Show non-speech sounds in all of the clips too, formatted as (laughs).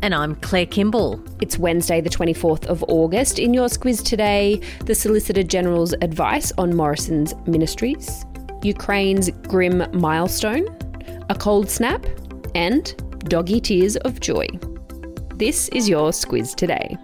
And I'm Claire Kimball. It's Wednesday, the 24th of August. In your Squiz today, the Solicitor General's advice on Morrison's ministries, Ukraine's grim milestone, a cold snap, and doggy tears of joy. This is your Squiz today.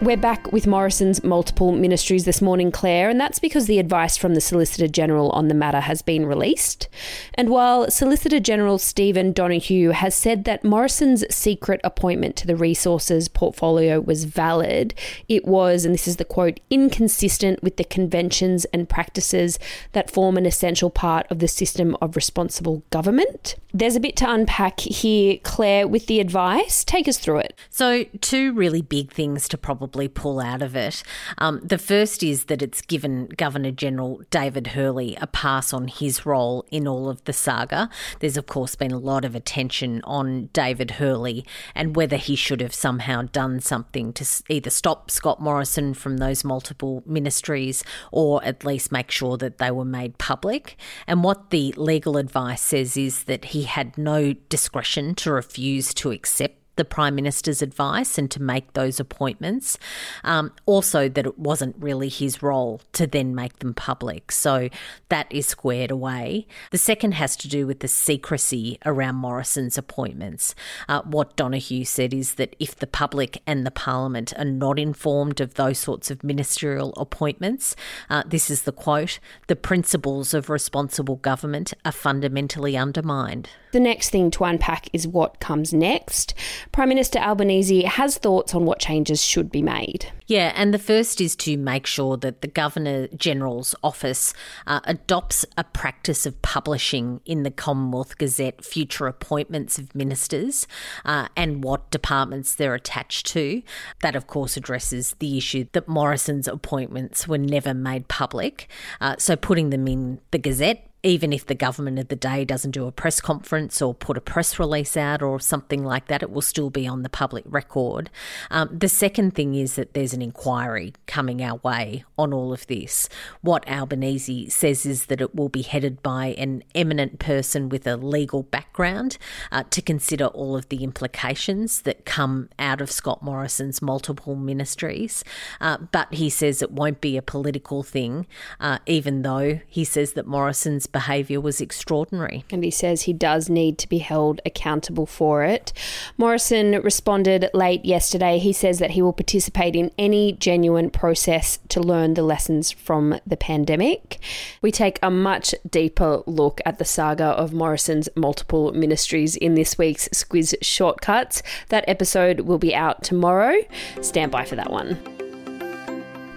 We're back with Morrison's multiple ministries this morning, Claire, and that's because the advice from the Solicitor General on the matter has been released. And while Solicitor General Stephen Donaghue has said that Morrison's secret appointment to the resources portfolio was valid, it was, and this is the quote, inconsistent with the conventions and practices that form an essential part of the system of responsible government. There's a bit to unpack here, Claire, with the advice. Take us through it. So, two really big things to probably probably pull out of it. Um, the first is that it's given Governor General David Hurley a pass on his role in all of the saga. There's, of course, been a lot of attention on David Hurley and whether he should have somehow done something to either stop Scott Morrison from those multiple ministries or at least make sure that they were made public. And what the legal advice says is that he had no discretion to refuse to accept the Prime Minister's advice and to make those appointments. Um, also, that it wasn't really his role to then make them public. So that is squared away. The second has to do with the secrecy around Morrison's appointments. Uh, what Donaghue said is that if the public and the Parliament are not informed of those sorts of ministerial appointments, uh, this is the quote the principles of responsible government are fundamentally undermined. The next thing to unpack is what comes next. Prime Minister Albanese has thoughts on what changes should be made. Yeah, and the first is to make sure that the Governor General's office uh, adopts a practice of publishing in the Commonwealth Gazette future appointments of ministers uh, and what departments they're attached to. That, of course, addresses the issue that Morrison's appointments were never made public. Uh, so putting them in the Gazette even if the government of the day doesn't do a press conference or put a press release out or something like that, it will still be on the public record. Um, the second thing is that there's an inquiry coming our way on all of this. What Albanese says is that it will be headed by an eminent person with a legal background uh, to consider all of the implications that come out of Scott Morrison's multiple ministries. Uh, but he says it won't be a political thing, uh, even though he says that Morrison's behaviour was extraordinary. And he says he does need to be held accountable for it. Morrison responded late yesterday. He says that he will participate in any genuine process to learn the lessons from the pandemic. We take a much deeper look at the saga of Morrison's multiple ministries in this week's Squiz Shortcuts. That episode will be out tomorrow. Stand by for that one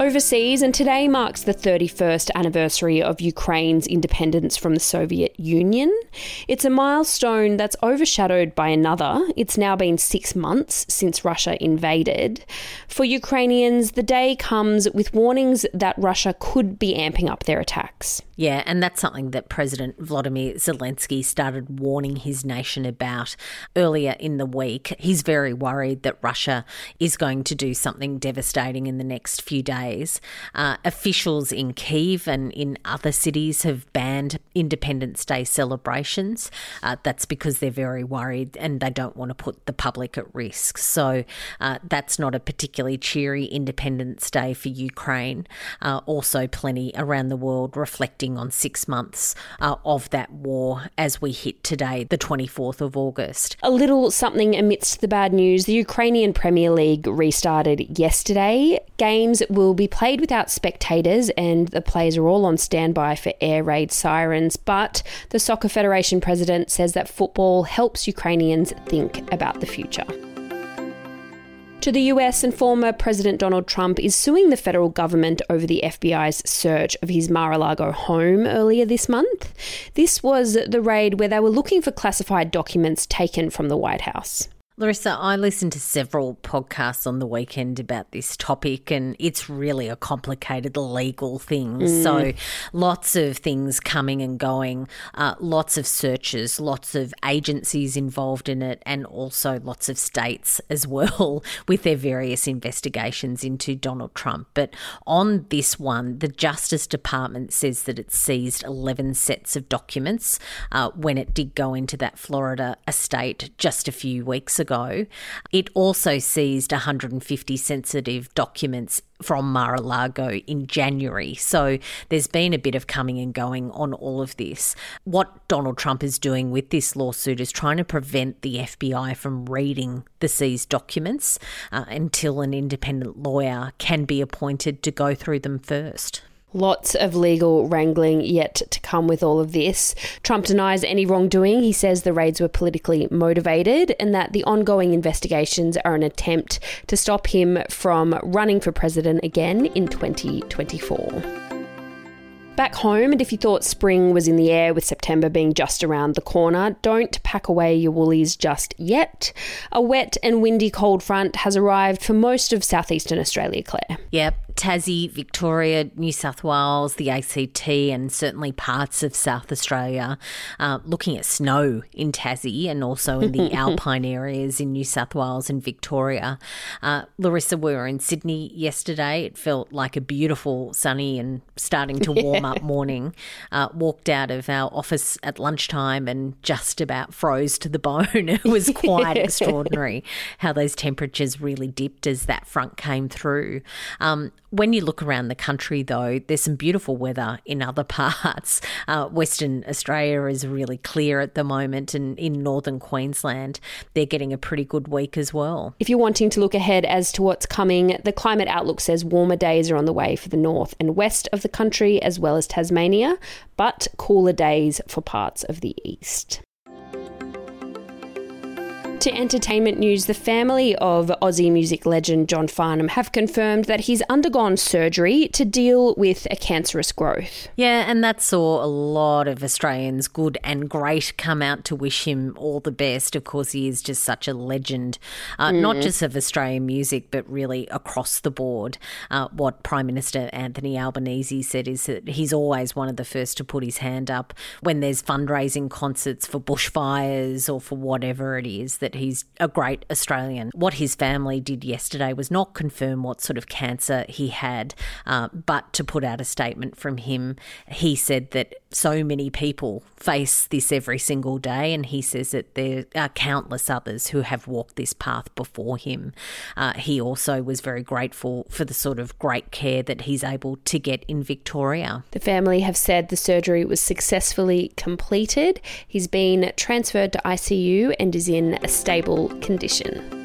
overseas, and today marks the 31st anniversary of Ukraine's independence from the Soviet Union. It's a milestone that's overshadowed by another. It's now been six months since Russia invaded. For Ukrainians, the day comes with warnings that Russia could be amping up their attacks. Yeah, and that's something that President Vladimir Zelensky started warning his nation about earlier in the week. He's very worried that Russia is going to do something devastating in the next few days. Uh, officials in Kiev and in other cities have banned Independence Day celebrations. Uh, that's because they're very worried and they don't want to put the public at risk. So uh, that's not a particularly cheery Independence Day for Ukraine. Uh, also, plenty around the world reflecting on six months uh, of that war as we hit today, the 24th of August. A little something amidst the bad news the Ukrainian Premier League restarted yesterday. Games will be played without spectators, and the players are all on standby for air raid sirens. But the Soccer Federation president says that football helps Ukrainians think about the future to the US, and former President Donald Trump is suing the federal government over the FBI's search of his Mar a Lago home earlier this month. This was the raid where they were looking for classified documents taken from the White House. Larissa, I listened to several podcasts on the weekend about this topic, and it's really a complicated legal thing. Mm. So, lots of things coming and going, uh, lots of searches, lots of agencies involved in it, and also lots of states (laughs) as well with their various investigations into Donald Trump. But on this one, the Justice Department says that it seized 11 sets of documents uh, when it did go into that Florida estate just a few weeks ago. It also seized 150 sensitive documents from Mar a Lago in January. So there's been a bit of coming and going on all of this. What Donald Trump is doing with this lawsuit is trying to prevent the FBI from reading the seized documents uh, until an independent lawyer can be appointed to go through them first. Lots of legal wrangling yet to come with all of this. Trump denies any wrongdoing. He says the raids were politically motivated and that the ongoing investigations are an attempt to stop him from running for president again in 2024 back home, and if you thought spring was in the air with September being just around the corner, don't pack away your woolies just yet. A wet and windy cold front has arrived for most of southeastern Australia, Claire. Yep, Tassie, Victoria, New South Wales, the ACT, and certainly parts of South Australia. Uh, looking at snow in Tassie and also in the (laughs) alpine areas in New South Wales and Victoria. Uh, Larissa, we were in Sydney yesterday. It felt like a beautiful, sunny, and starting to warm up (laughs) morning. Uh, walked out of our office at lunchtime and just about froze to the bone. (laughs) it was quite extraordinary how those temperatures really dipped as that front came through. Um, when you look around the country, though, there's some beautiful weather in other (laughs) parts. Uh, Western Australia is really clear at the moment, and in northern Queensland, they're getting a pretty good week as well. If you're wanting to look ahead as to what's coming, the climate outlook says warmer days are on the way for the north and west of the country, as well as Tasmania, but cooler days for parts of the east. To entertainment news, the family of Aussie music legend John Farnham have confirmed that he's undergone surgery to deal with a cancerous growth. Yeah, and that saw a lot of Australians, good and great, come out to wish him all the best. Of course, he is just such a legend, uh, mm. not just of Australian music, but really across the board. Uh, what Prime Minister Anthony Albanese said is that he's always one of the first to put his hand up when there's fundraising concerts for bushfires or for whatever it is that that he's a great Australian. What his family did yesterday was not confirm what sort of cancer he had, uh, but to put out a statement from him. He said that so many people face this every single day, and he says that there are countless others who have walked this path before him. Uh, he also was very grateful for the sort of great care that he's able to get in Victoria. The family have said the surgery was successfully completed. He's been transferred to ICU and is in a stable condition.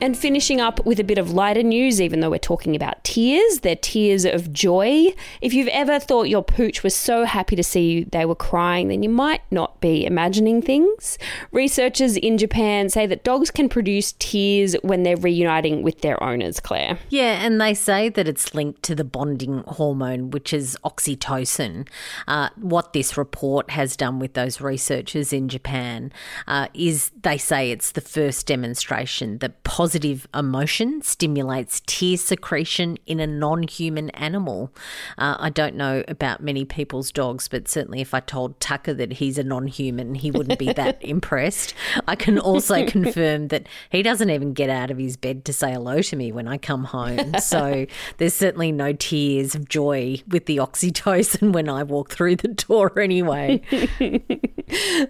And finishing up with a bit of lighter news, even though we're talking about tears, they're tears of joy. If you've ever thought your pooch was so happy to see you they were crying, then you might not be imagining things. Researchers in Japan say that dogs can produce tears when they're reuniting with their owners, Claire. Yeah, and they say that it's linked to the bonding hormone, which is oxytocin. Uh, what this report has done with those researchers in Japan uh, is they say it's the first demonstration that positive positive emotion stimulates tear secretion in a non human animal. Uh, I don't know about many people's dogs, but certainly if I told Tucker that he's a non human, he wouldn't be that (laughs) impressed. I can also (laughs) confirm that he doesn't even get out of his bed to say hello to me when I come home. So (laughs) there's certainly no tears of joy with the oxytocin when I walk through the door anyway.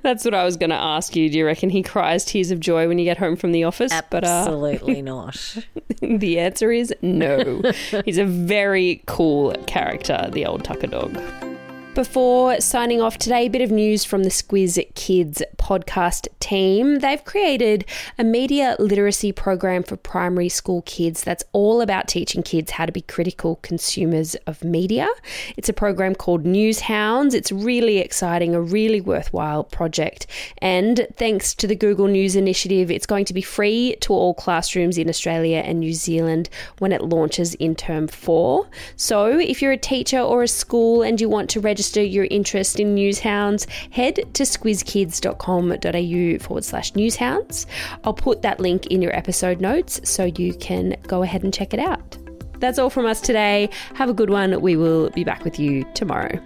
That's what I was going to ask you. Do you reckon he cries tears of joy when you get home from the office? Absolutely. But, uh, Absolutely (laughs) not. the answer is no. (laughs) He's a very cool character, the old Tucker dog. Before signing off today, a bit of news from the Squiz Kids podcast team. They've created a media literacy program for primary school kids that's all about teaching kids how to be critical consumers of media. It's a program called News Hounds. It's really exciting, a really worthwhile project. And thanks to the Google News Initiative, it's going to be free to all classrooms in Australia and New Zealand when it launches in term four. So if you're a teacher or a school and you want to register, register your interest in newshounds, head to squizkids.com.au forward slash newshounds. I'll put that link in your episode notes so you can go ahead and check it out. That's all from us today. Have a good one. We will be back with you tomorrow.